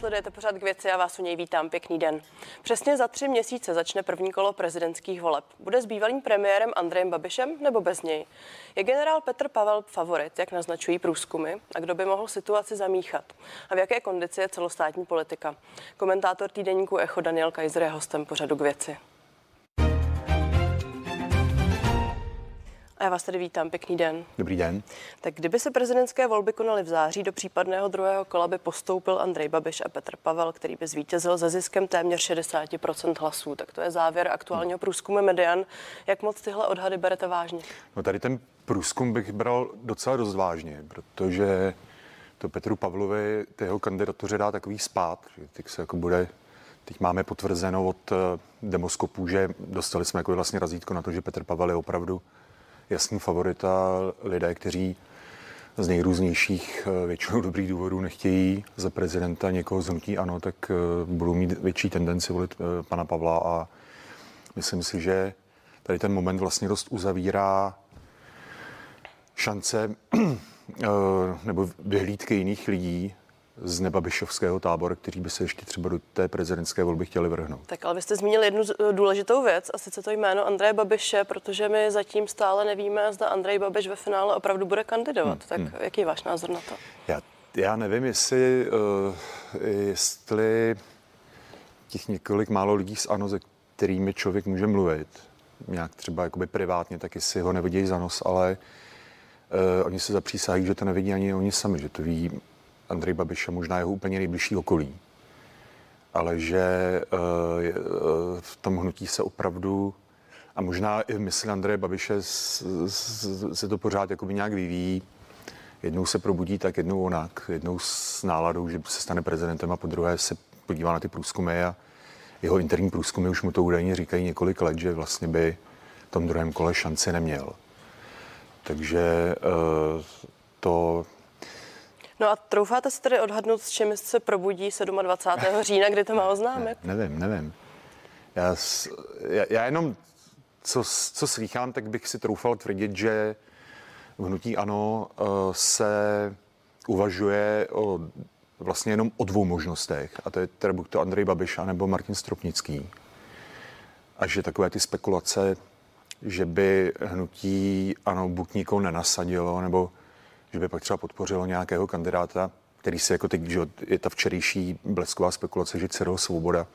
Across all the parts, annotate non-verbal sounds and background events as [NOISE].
Sledujete pořád k věci a vás u něj vítám. Pěkný den. Přesně za tři měsíce začne první kolo prezidentských voleb. Bude s bývalým premiérem Andrejem Babišem nebo bez něj? Je generál Petr Pavel favorit, jak naznačují průzkumy? A kdo by mohl situaci zamíchat? A v jaké kondici je celostátní politika? Komentátor týdeníku Echo Daniel Kaiser je hostem pořadu k věci. A já vás tady vítám, pěkný den. Dobrý den. Tak kdyby se prezidentské volby konaly v září, do případného druhého kola by postoupil Andrej Babiš a Petr Pavel, který by zvítězil za ziskem téměř 60% hlasů. Tak to je závěr aktuálního průzkumu Median. Jak moc tyhle odhady berete vážně? No tady ten průzkum bych bral docela dost vážně, protože to Petru Pavlovi té jeho kandidatuře dá takový spát, že teď se jako bude Teď máme potvrzeno od eh, demoskopů, že dostali jsme jako vlastně razítko na to, že Petr Pavel je opravdu jasný favorita. Lidé, kteří z nejrůznějších eh, většinou dobrých důvodů nechtějí za prezidenta někoho zhnutí ano, tak eh, budou mít větší tendenci volit eh, pana Pavla a myslím si, že tady ten moment vlastně dost uzavírá šance [CLEARS THROAT] nebo vyhlídky jiných lidí z nebabišovského tábora, kteří by se ještě třeba do té prezidentské volby chtěli vrhnout. Tak ale vy jste zmínil jednu důležitou věc, a sice to jméno Andreje Babiše, protože my zatím stále nevíme, zda Andrej Babiš ve finále opravdu bude kandidovat. Hmm, tak hmm. jaký je váš názor na to? Já, já nevím, jestli, uh, jestli těch několik málo lidí z ANO, se kterými člověk může mluvit, nějak třeba jakoby privátně, tak jestli ho nevidí za nos, ale uh, oni se zapřísahají, že to nevidí ani oni sami, že to ví Andrej Babiš a možná jeho úplně nejbližší okolí. Ale že eh, eh, v tom hnutí se opravdu a možná i v mysli Andreje Babiše se to pořád jakoby nějak vyvíjí. Jednou se probudí tak, jednou onak. Jednou s náladou, že se stane prezidentem a po druhé se podívá na ty průzkumy a jeho interní průzkumy už mu to údajně říkají několik let, že vlastně by v tom druhém kole šanci neměl. Takže eh, to No a troufáte si tedy odhadnout, s čím se probudí 27. října, kdy to má oznámit? Ne, nevím, nevím. Já, já, já jenom, co, co slýchám, tak bych si troufal tvrdit, že v hnutí ANO uh, se uvažuje o vlastně jenom o dvou možnostech, a to je teda buď to Andrej Babiš, nebo Martin Stropnický. A že takové ty spekulace, že by hnutí ANO buď nikoho nenasadilo, nebo že by pak třeba podpořilo nějakého kandidáta, který se jako teď, že je ta včerejší blesková spekulace, že Cyril Svoboda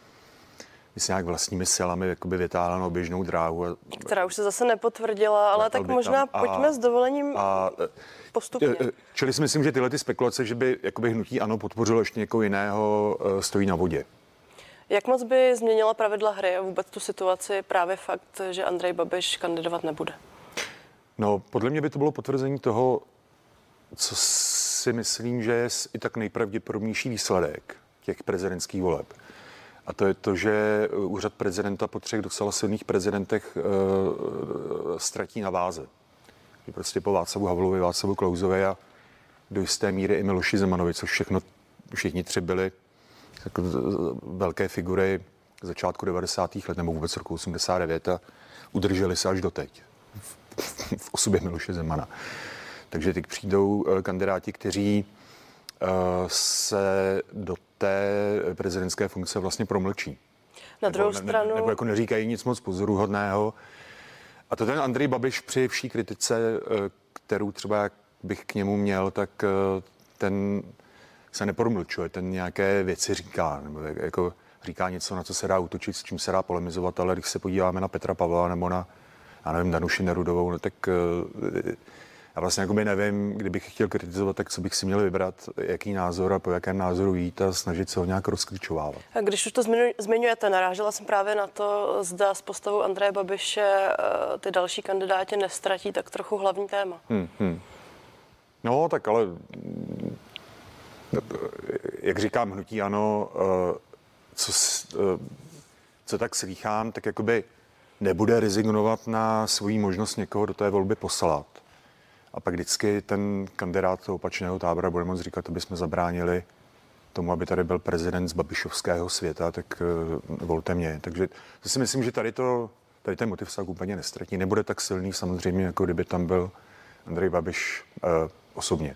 by se nějak vlastními silami jakoby vytáhla na běžnou dráhu. A, Která už se zase nepotvrdila, ale tak možná a, pojďme s dovolením a, postupně. E, e, čili si myslím, že tyhle ty spekulace, že by jakoby hnutí ano podpořilo ještě někoho jiného, e, stojí na vodě. Jak moc by změnila pravidla hry a vůbec tu situaci právě fakt, že Andrej Babiš kandidovat nebude? No, podle mě by to bylo potvrzení toho, co si myslím, že je i tak nejpravděpodobnější výsledek těch prezidentských voleb. A to je to, že úřad prezidenta po třech docela silných prezidentech uh, ztratí na váze. Že prostě po Václavu Havlovi, Václavu Klauzovi a do jisté míry i Miloši Zemanovi, což všechno všichni tři byli jako velké figury začátku 90. let nebo vůbec roku 89 a udrželi se až doteď v, v osobě Miloše Zemana. Takže teď přijdou eh, kandidáti, kteří eh, se do té prezidentské funkce vlastně promlčí. Na druhou nebo, stranu... Ne, nebo jako neříkají nic moc pozoruhodného. A to ten Andrej Babiš při vší kritice, eh, kterou třeba bych k němu měl, tak ten se nepromlčuje, ten nějaké věci říká, nebo jako říká něco, na co se dá útočit, s čím se dá polemizovat, ale když se podíváme na Petra Pavla nebo na, já nevím, Danuši Nerudovou, no tak já vlastně jakoby nevím, kdybych chtěl kritizovat, tak co bych si měl vybrat, jaký názor a po jakém názoru jít a snažit se ho nějak rozklíčovávat. A když už to zmiňujete, narážela jsem právě na to, zda s postavou Andreje Babiše eh, ty další kandidáti nestratí tak trochu hlavní téma. Hmm, hmm. No, tak ale jak říkám, hnutí ano, eh, co, eh, co tak slýchám, tak jakoby nebude rezignovat na svoji možnost někoho do té volby poslat a pak vždycky ten kandidát toho opačného tábora bude moct říkat, aby jsme zabránili tomu, aby tady byl prezident z babišovského světa, tak uh, volte mě. Takže to si myslím, že tady to tady ten motiv se úplně nestratí. Nebude tak silný samozřejmě, jako kdyby tam byl Andrej Babiš uh, osobně.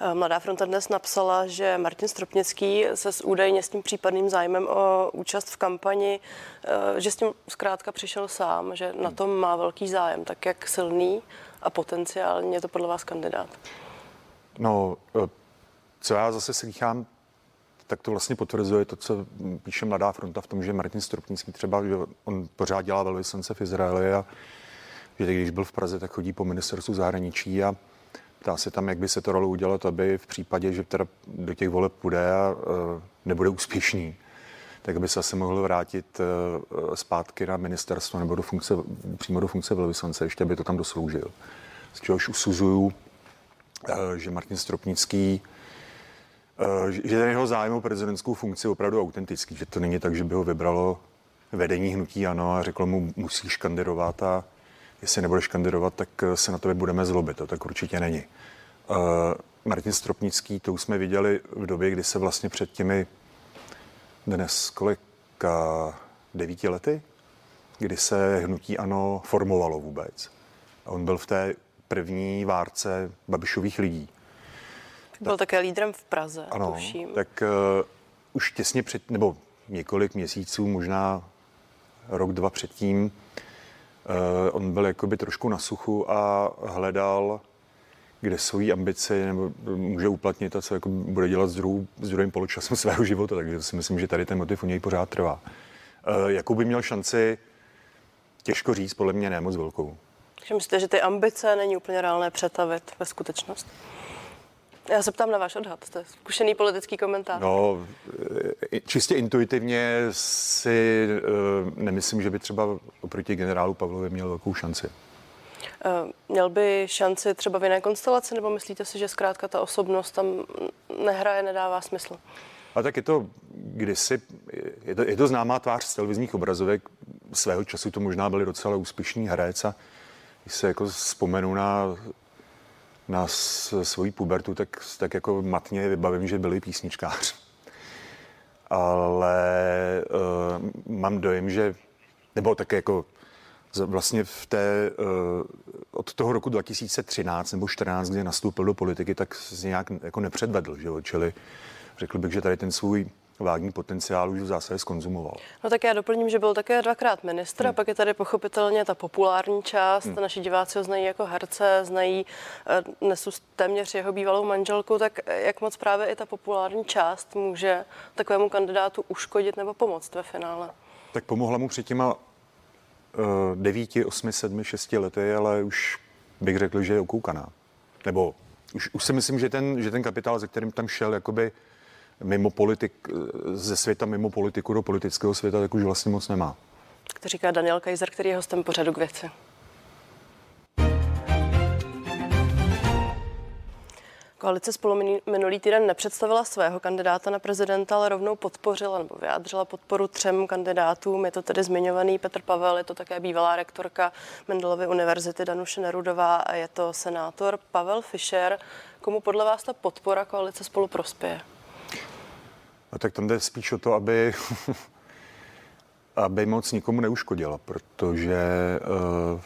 Eh, Mladá fronta dnes napsala, že Martin Stropnický se s údajně s tím případným zájmem o účast v kampani, že s tím zkrátka přišel sám, že na tom má velký zájem. Tak jak silný a potenciálně je to podle vás kandidát? No, eh, co já zase slychám, tak to vlastně potvrzuje to, co píše Mladá fronta v tom, že Martin Stropnický třeba, že on pořád dělá velvyslance v Izraeli a že když byl v Praze, tak chodí po ministerstvu zahraničí a ptá se tam, jak by se to rolo udělat, aby v případě, že teda do těch voleb půjde a uh, nebude úspěšný, tak by se asi mohl vrátit uh, zpátky na ministerstvo nebo do funkce, přímo do funkce velvyslance, ještě aby to tam dosloužil. Z čehož usuzuju, uh, že Martin Stropnický že ten jeho zájem o prezidentskou funkci je opravdu autentický, že to není tak, že by ho vybralo vedení hnutí ano a řeklo mu, musíš kandidovat a jestli nebudeš kandidovat, tak eh, se na tebe budeme zlobit. To tak určitě není. Uh, Martin Stropnický, to už jsme viděli v době, kdy se vlastně před těmi dnes kolik devíti lety, kdy se hnutí ANO formovalo vůbec. A on byl v té první várce Babišových lidí. Byl tak, také lídrem v Praze, ano, tuším. Tak uh, už těsně před, nebo několik měsíců, možná rok, dva předtím, Uh, on byl jakoby trošku na suchu a hledal, kde svoji ambici nebo může uplatnit a co jako bude dělat s, druhou, s druhým poločasem [LAUGHS] svého života, takže si myslím, že tady ten motiv u něj pořád trvá. Uh, jakou by měl šanci, těžko říct, podle mě ne moc velkou. Takže myslíte, že ty ambice není úplně reálné přetavit ve skutečnost? Já se ptám na váš odhad, to je zkušený politický komentář. No, čistě intuitivně si uh, nemyslím, že by třeba oproti generálu Pavlovi měl velkou šanci. Uh, měl by šanci třeba v jiné konstelaci, nebo myslíte si, že zkrátka ta osobnost tam nehraje, nedává smysl? A tak je to kdysi, je to, je to známá tvář z televizních obrazovek, svého času to možná byli docela úspěšný herec a když se jako vzpomenu na na svoji pubertu, tak, tak jako matně vybavím, že byli písničkář. Ale uh, mám dojem, že, nebo tak jako vlastně v té, uh, od toho roku 2013 nebo 14, kdy nastoupil do politiky, tak se nějak jako nepředvedl, že jo? čili řekl bych, že tady ten svůj vágní potenciál už v zásadě skonzumoval. No tak já doplním, že byl také dvakrát ministr hmm. a pak je tady pochopitelně ta populární část. Hmm. Naši diváci ho znají jako herce, znají eh, nesu téměř jeho bývalou manželku, tak jak moc právě i ta populární část může takovému kandidátu uškodit nebo pomoct ve finále? Tak pomohla mu před těma devíti, osmi, sedmi, šesti lety, ale už bych řekl, že je okoukaná. Nebo už, už si myslím, že ten, že ten kapitál, ze kterým tam šel, jakoby mimo politik, ze světa mimo politiku do politického světa, tak už vlastně moc nemá. To říká Daniel Kaiser, který je hostem pořadu k věci. Koalice spolu minulý týden nepředstavila svého kandidáta na prezidenta, ale rovnou podpořila nebo vyjádřila podporu třem kandidátům. Je to tedy zmiňovaný Petr Pavel, je to také bývalá rektorka Mendelovy univerzity Danuše Nerudová a je to senátor Pavel Fischer. Komu podle vás ta podpora koalice spolu prospěje? No tak tam jde spíš o to, aby, [LAUGHS] aby moc nikomu neuškodila, protože uh,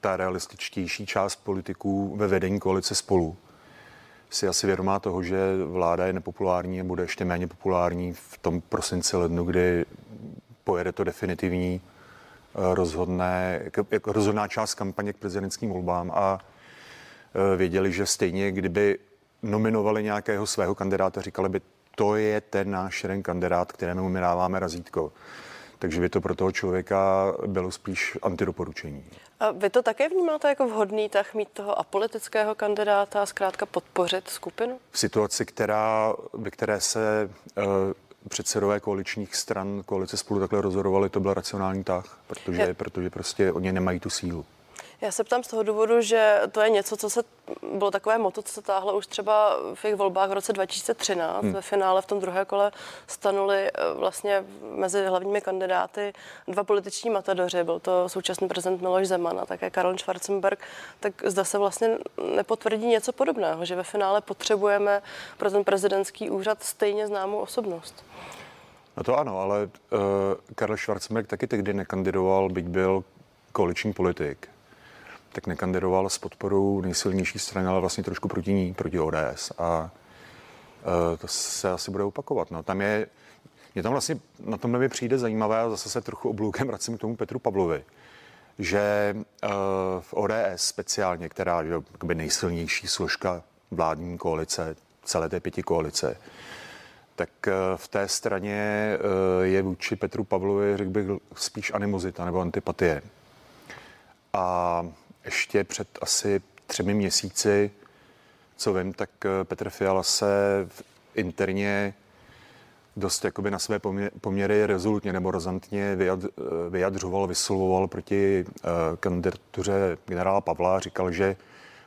ta realističtější část politiků ve vedení koalice spolu si asi vědomá toho, že vláda je nepopulární a bude ještě méně populární v tom prosinci lednu, kdy pojede to definitivní eh, rozhodné, jako rozhodná část kampaně k prezidentským volbám a eh, věděli, že stejně kdyby nominovali nějakého svého kandidáta, říkali by, to je ten náš jeden kandidát, kterému my dáváme razítko. Takže by to pro toho člověka bylo spíš antidoporučení. A vy to také vnímáte jako vhodný tak mít toho apolitického kandidáta a zkrátka podpořit skupinu? V situaci, která, ve které se uh, předsedové koaličních stran koalice spolu takhle rozhodovali, to byl racionální tah, protože, je. protože prostě oni nemají tu sílu. Já se ptám z toho důvodu, že to je něco, co se bylo takové moto, co se táhlo už třeba v těch volbách v roce 2013. Hmm. Ve finále v tom druhé kole stanuli eh, vlastně mezi hlavními kandidáty dva političní matadoři. Byl to současný prezident Miloš Zeman a také Karol Schwarzenberg. Tak zda se vlastně nepotvrdí něco podobného, že ve finále potřebujeme pro ten prezidentský úřad stejně známou osobnost. No to ano, ale uh, Karl Schwarzenberg taky tehdy nekandidoval, byť byl koaliční politik. Tak nekandidoval s podporou nejsilnější strany, ale vlastně trošku proti ní, proti ODS. A uh, to se asi bude opakovat. No, tam je, mě tam vlastně na tomhle mi přijde zajímavé a zase se trochu obloukem vracím k tomu Petru Pavlovi, že uh, v ODS speciálně, která je nejsilnější složka vládní koalice, celé té pěti koalice, tak uh, v té straně je vůči Petru Pavlovi, řekl bych, spíš animozita nebo antipatie. A ještě před asi třemi měsíci, co vím, tak Petr Fiala se interně dost jakoby na své poměry rezolutně nebo razantně vyjadřoval, vyslovoval proti uh, kandidatuře generála Pavla. Říkal, že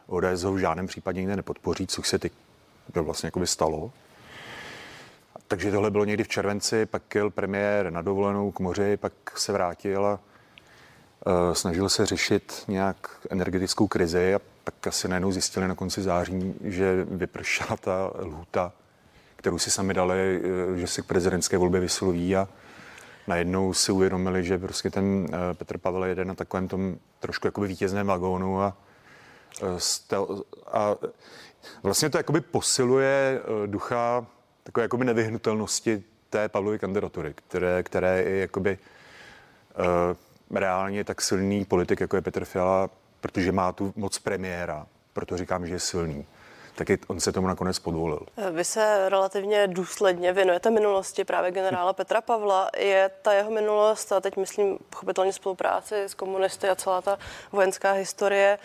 ODS ho v žádném případě nikde nepodpoří, což se teď vlastně jakoby stalo. Takže tohle bylo někdy v červenci, pak jel premiér na dovolenou k moři, pak se vrátil a snažil se řešit nějak energetickou krizi a pak asi najednou zjistili na konci září, že vypršela ta lhuta kterou si sami dali, eh, že si k prezidentské volbě vysloví a najednou si uvědomili, že prostě ten eh, Petr Pavel jede na takovém tom trošku jakoby vítězném vagónu a, eh, a vlastně to jakoby posiluje ducha takové jakoby nevyhnutelnosti té Pavlovy kandidatury, které, které je jakoby reálně tak silný politik, jako je Petr Fiala, protože má tu moc premiéra, proto říkám, že je silný taky on se tomu nakonec podvolil. Vy se relativně důsledně věnujete minulosti právě generála Petra Pavla. Je ta jeho minulost, a teď myslím pochopitelně spolupráci s komunisty a celá ta vojenská historie,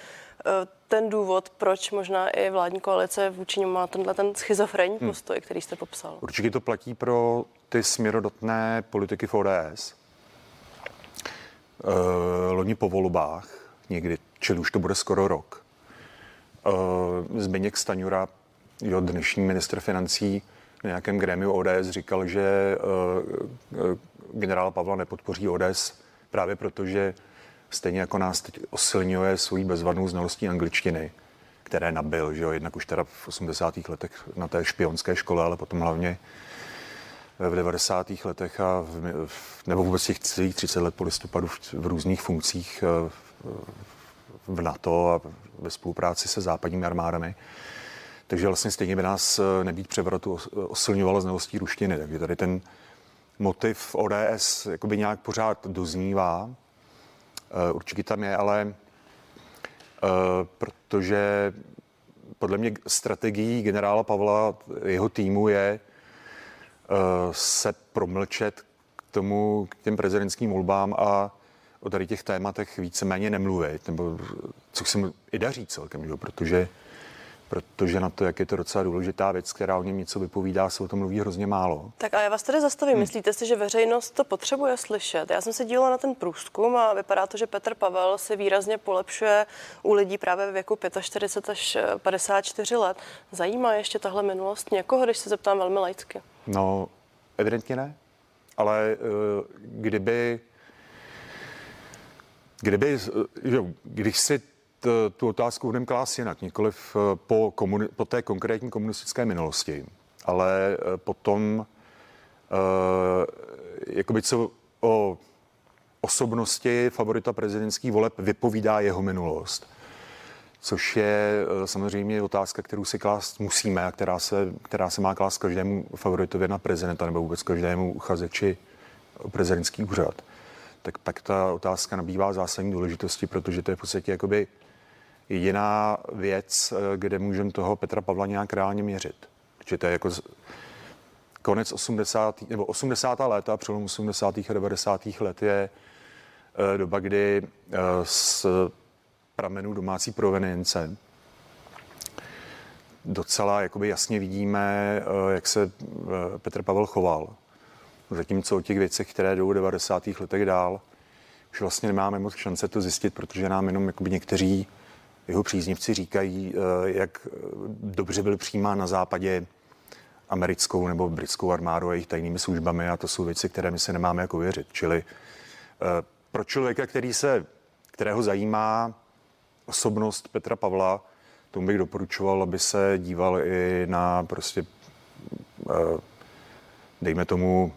eh, ten důvod, proč možná i vládní koalice vůči němu má tenhle ten schizofrenní hmm. postoj, který jste popsal? Určitě to platí pro ty směrodotné politiky v ODS. Uh, loni po volbách někdy, čili už to bude skoro rok, Uh, Zbyněk Staňura, jo, dnešní ministr financí, na nějakém grémiu ODS říkal, že uh, generál Pavla nepodpoří ODS právě proto, že stejně jako nás teď osilňuje svojí bezvadnou znalostí angličtiny, které nabil, že jo, jednak už teda v 80. letech na té špionské škole, ale potom hlavně v 90. letech a v, nebo vůbec těch celých 30 let po listopadu v, v různých funkcích v, v NATO a ve spolupráci se západními armádami. Takže vlastně stejně by nás eh, nebýt převratu osilňovalo znalostí ruštiny. Takže tady ten motiv ODS jakoby nějak pořád doznívá. Eh, určitě tam je, ale eh, protože podle mě strategií generála Pavla, jeho týmu je se promlčet k tomu, k těm prezidentským volbám a o tady těch tématech víceméně nemluvit, nebo co se mu i daří celkem, že? protože protože na to, jak je to docela důležitá věc, která o něm něco vypovídá, se o tom mluví hrozně málo. Tak a já vás tady zastavím. Hmm. Myslíte si, že veřejnost to potřebuje slyšet? Já jsem se dívala na ten průzkum a vypadá to, že Petr Pavel si výrazně polepšuje u lidí právě ve věku 45 až 54 let. Zajímá ještě tahle minulost někoho, když se zeptám velmi laicky? No, evidentně ne. Ale uh, kdyby Kdyby, že, když si tu otázku budeme klást jinak, nikoliv eh, po, komuni, po té konkrétní komunistické minulosti, ale eh, potom jakoby co o osobnosti favorita prezidentských voleb vypovídá jeho minulost. Což je samozřejmě otázka, kterou si klást musíme a která se, která se má klást každému favoritovi na prezidenta nebo vůbec každému uchazeči o prezidentský úřad tak pak ta otázka nabývá zásadní důležitosti, protože to je v podstatě jakoby jediná věc, eh, kde můžeme toho Petra Pavla nějak reálně měřit. Protože to je jako konec 80. nebo 80. léta, přelom 80. a 90. let je eh, doba, kdy z eh, pramenů domácí provenience docela jakoby jasně vidíme, jak se Petr Pavel choval Zatímco o těch věcech, které jdou v 90. letech dál, už vlastně nemáme moc šance to zjistit, protože nám jenom jakoby někteří jeho příznivci říkají, eh, jak dobře byl přijímán na západě americkou nebo britskou armádu a jejich tajnými službami a to jsou věci, které my se nemáme jako věřit. Čili eh, pro člověka, který se, kterého zajímá osobnost Petra Pavla, tomu bych doporučoval, aby se díval i na prostě, eh, dejme tomu,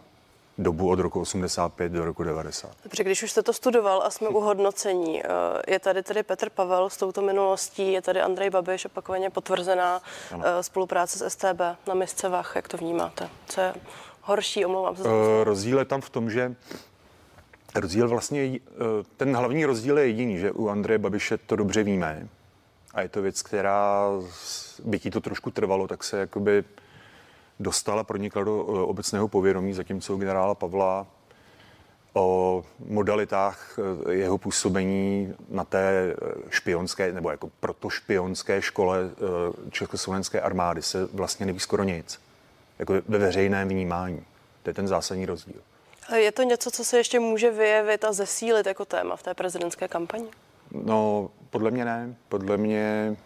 dobu od roku 85 do roku 90. Dobře, když už jste to studoval a jsme u hodnocení, eh, je tady tedy Petr Pavel s touto minulostí, je tady Andrej Babiš, opakovaně potvrzená ano. Eh, spolupráce s STB na misce Vach. Jak to vnímáte? Co je horší, omlouvám se. Uh, rozdíl je tam v tom, že rozdíl vlastně, ten hlavní rozdíl je jediný, že u Andreje Babiše to dobře víme a je to věc, která by ti to trošku trvalo, tak se jakoby dostala, pronikla do eh, obecného povědomí, zatímco generála Pavla o modalitách eh, jeho působení na té eh, špionské, nebo jako proto špionské škole Československé armády se vlastně neví skoro nic. Jako ve veřejném vnímání. To je ten zásadní rozdíl. Je to něco, co se ještě může vyjevit a zesílit jako téma v té prezidentské kampani? No, podle mě ne. Podle mě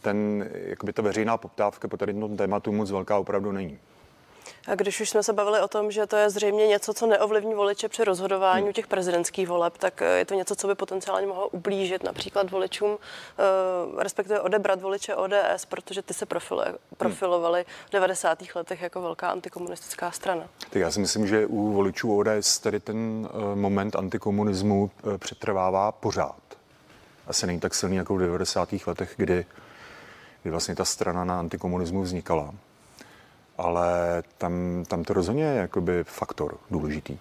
ten, jakoby ta veřejná poptávka po tady tom tématu moc velká opravdu není. A když už jsme se bavili o tom, že to je zřejmě něco, co neovlivní voliče při rozhodování hmm. těch prezidentských voleb, tak eh, je to něco, co by potenciálně mohlo ublížit například voličům, eh, respektive odebrat voliče ODS, protože ty se profilo, profilovali v 90. letech jako velká antikomunistická strana. Tak já si myslím, že u voličů ODS tady ten moment antikomunismu přetrvává pořád asi není tak silný jako v 90. letech, kdy, kdy vlastně ta strana na antikomunismu vznikala. Ale tam, tam to rozhodně je jakoby faktor důležitý.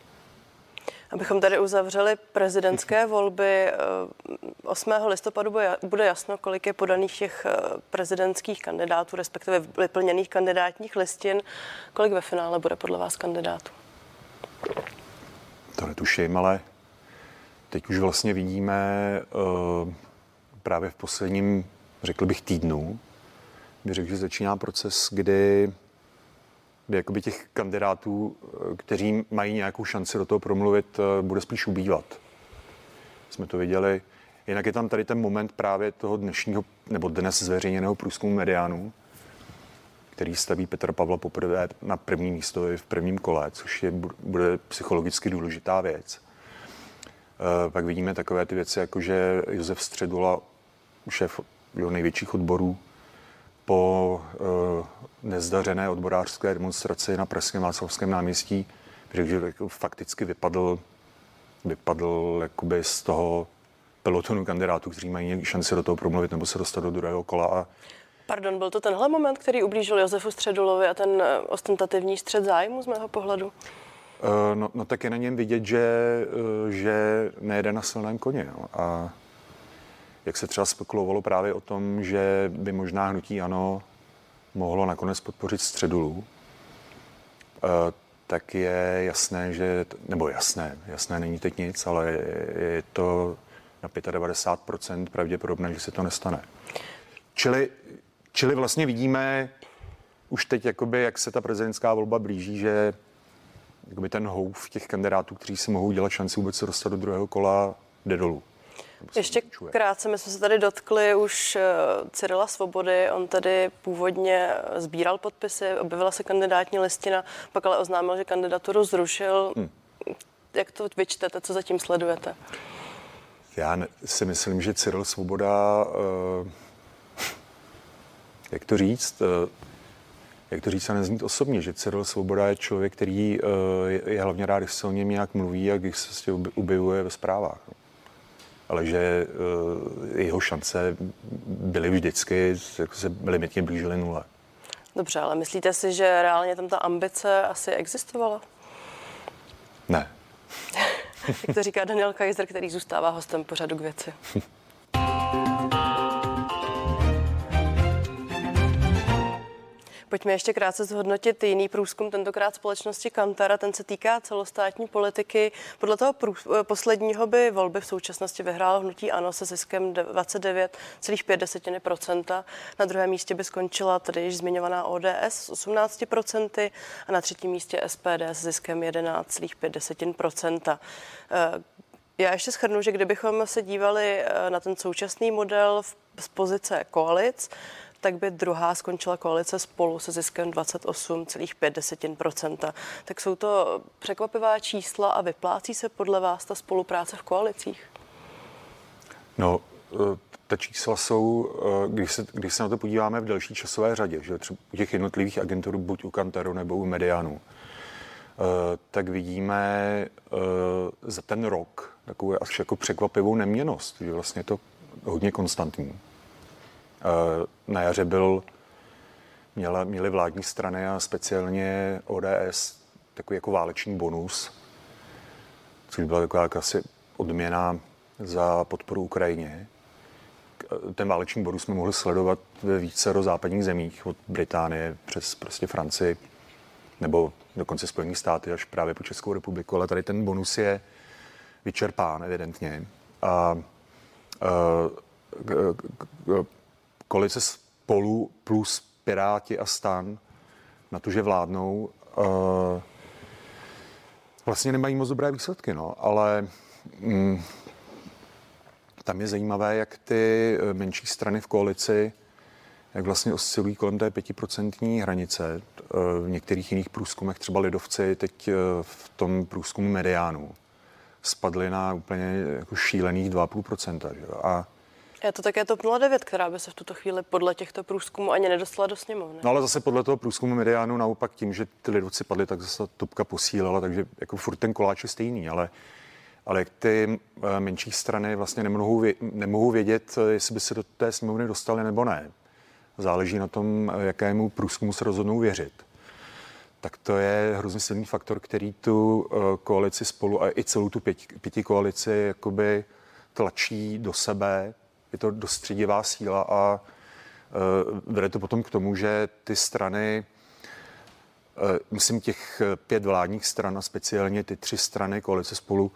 Abychom tady uzavřeli prezidentské [LAUGHS] volby, 8. Eh, listopadu bude jasno, kolik je podaných těch eh, prezidentských kandidátů, respektive vyplněných kandidátních listin. Kolik ve finále bude podle vás kandidátů? To netuším, ale Teď už vlastně vidíme uh, právě v posledním, řekl bych, týdnu, bych řekl, že začíná proces, kdy, kdy jakoby těch kandidátů, eh, kteří mají nějakou šanci do toho promluvit, uh, bude spíš ubývat. Jsme to viděli. Jinak je tam tady ten moment právě toho dnešního, nebo dnes zveřejněného průzkumu mediánů, který staví Petra Pavla poprvé na první místo v prvním kole, což je, bude psychologicky důležitá věc. Eh, pak vidíme takové ty věci, jako že Josef Středula, šéf jeho největších odborů, po uh, nezdařené odborářské demonstraci na Pražském Václavském náměstí, řekl, jako fakticky vypadl, vypadl jakoby z toho pelotonu kandidátů, kteří mají šanci do toho promluvit nebo se dostat do druhého kola. A Pardon, byl to tenhle moment, který ublížil Josefu Středulovi a ten eh, ostentativní střed zájmu z mého pohledu? Eh, no, no tak je na něm vidět, že, eh, že nejede na silném koni. No. A jak se třeba spekulovalo právě o tom, že by možná hnutí ano mohlo nakonec podpořit středulů, eh, tak je jasné, že, nebo jasné, jasné není teď nic, ale je to na 95% pravděpodobné, že se to nestane. Čili, čili vlastně vidíme už teď, jakoby, jak se ta prezidentská volba blíží, že jakoby ten houf těch kandidátů, kteří si mohou dělat šanci vůbec se dostat do druhého kola, jde dolů. Ještě krátce, my jsme se tady dotkli už eh, Cyrila Svobody, on tady původně sbíral podpisy, objevila se kandidátní listina, pak ale oznámil, že kandidaturu zrušil. Hmm. Jak to vyčtete, co zatím sledujete? Já si myslím, že Cyril Svoboda, eh, [LAUGHS] jak to říct, eh, jak to říct a neznít osobně, že Cyril Svoboda je člověk, který uh, je hlavně rád, když se o něm nějak mluví a když se prostě objevuje ve zprávách. Ale že uh, jeho šance byly vždycky, jako se limitně blížily nule. Dobře, ale myslíte si, že reálně tam ta ambice asi existovala? Ne. [LAUGHS] Jak to říká Daniel Kaiser, který zůstává hostem pořadu k věci. [LAUGHS] Pojďme ještě krátce zhodnotit jiný průzkum, tentokrát společnosti Kantara, ten se týká celostátní politiky. Podle toho prů, eh, posledního by volby v současnosti vyhrál hnutí ANO se ziskem 29,5%. Na druhém místě by skončila tedy již zmiňovaná ODS s 18% a na třetím místě SPD s ziskem 11,5%. Eh, já ještě schrnu, že kdybychom se dívali eh, na ten současný model z pozice koalic, tak by druhá skončila koalice spolu se ziskem 28,5%. Tak jsou to překvapivá čísla a vyplácí se podle vás ta spolupráce v koalicích? No, e, ta čísla jsou, e, když se, když se na to podíváme v delší časové řadě, že třeba u těch jednotlivých agentur, buď u Kantaru nebo u Medianu, tak vidíme za ten rok takovou až jako překvapivou neměnost, že vlastně to hodně konstantní. Na jaře byl, měla, měly vládní strany a speciálně ODS takový jako válečný bonus, což byla taková asi odměna za podporu Ukrajině. Ten válečný bonus jsme mohli sledovat ve více západních zemích, od Británie přes prostě Francii, nebo dokonce Spojených státy až právě po Českou republiku, ale tady ten bonus je vyčerpán evidentně. A, a koalice spolu plus Piráti a stan na to, že vládnou, uh, vlastně nemají moc dobré výsledky, no, ale mm, tam je zajímavé, jak ty eh, menší strany v koalici, jak vlastně oscilují kolem té pětiprocentní hranice. Eh, v některých jiných průzkumech, třeba lidovci, teď v tom průzkumu mediánu, spadly na úplně jako šílených 2,5%. Že? A je to také TOP 09, která by se v tuto chvíli podle těchto průzkumů ani nedostala do sněmovny. No ale zase podle toho průzkumu mediánu naopak tím, že ty lidovci padly, tak zase topka posílala, takže jako furt ten koláč je stejný, ale ale jak ty eh, menší strany vlastně nemohou, nemohou vědět, eh, jestli by se do té sněmovny dostali nebo ne. Záleží na tom, eh, jakému průzkumu se rozhodnou věřit. Tak to je hrozně silný faktor, který tu koalici spolu a i celou tu pěti, pěti koalici jakoby tlačí do sebe je to dostředivá síla a uh, vede to potom k tomu, že ty strany, uh, myslím těch pět vládních stran a speciálně ty tři strany koalice spolu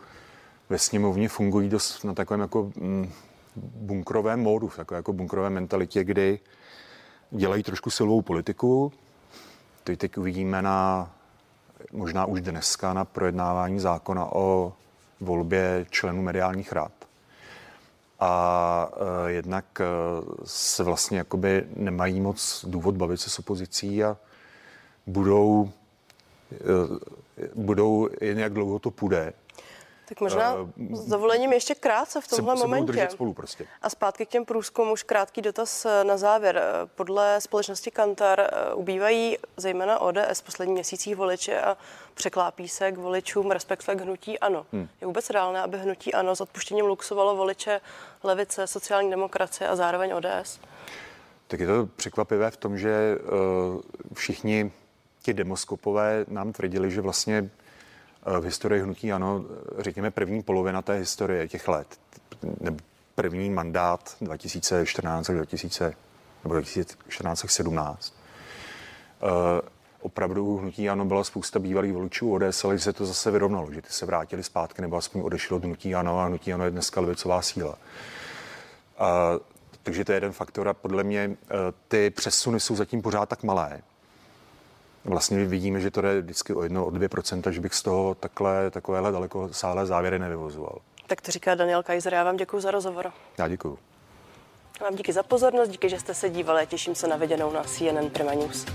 ve sněmovně fungují dost na takovém jako mm, bunkrovém módu, takové jako bunkrové mentalitě, kdy dělají trošku silovou politiku. To teď uvidíme na, možná už dneska na projednávání zákona o volbě členů mediálních rad a uh, jednak uh, se vlastně jakoby nemají moc důvod bavit se s opozicí a budou, uh, budou jen jak dlouho to půjde, tak možná uh, s dovolením ještě krátce v tomhle se, momentě. Se spolu prostě. A zpátky k těm průzkumům, už krátký dotaz eh, na závěr. Eh, podle společnosti Kantar ubývají zejména ODS v posledních měsících voliče a překlápí se k voličům, respektive k hnutí ANO. Hmm. Je vůbec reálné, aby hnutí ANO s odpuštěním luxovalo voliče levice, sociální demokracie a zároveň ODS? Tak je to překvapivé v tom, že uh, všichni ti demoskopové nám tvrdili, že vlastně Eh, v historii hnutí ano, řekněme první polovina té historie těch let, nebo první mandát 2014 až 2000, nebo 2014 17. Uh, opravdu hnutí ano byla spousta bývalých voličů ODS, ale se to zase vyrovnalo, že ty se vrátili zpátky nebo aspoň odešlo od hnutí ano a hnutí ano je dneska levicová síla. Uh, takže to je jeden faktor a podle mě ty přesuny jsou zatím pořád tak malé, vlastně vidíme, že to je vždycky o 1, o 2%, že bych z toho takhle, takovéhle daleko sále závěry nevyvozoval. Tak to říká Daniel Kaiser, já vám děkuji za rozhovor. Já děkuji. Vám díky za pozornost, díky, že jste se dívali těším se na viděnou na CNN Prima News.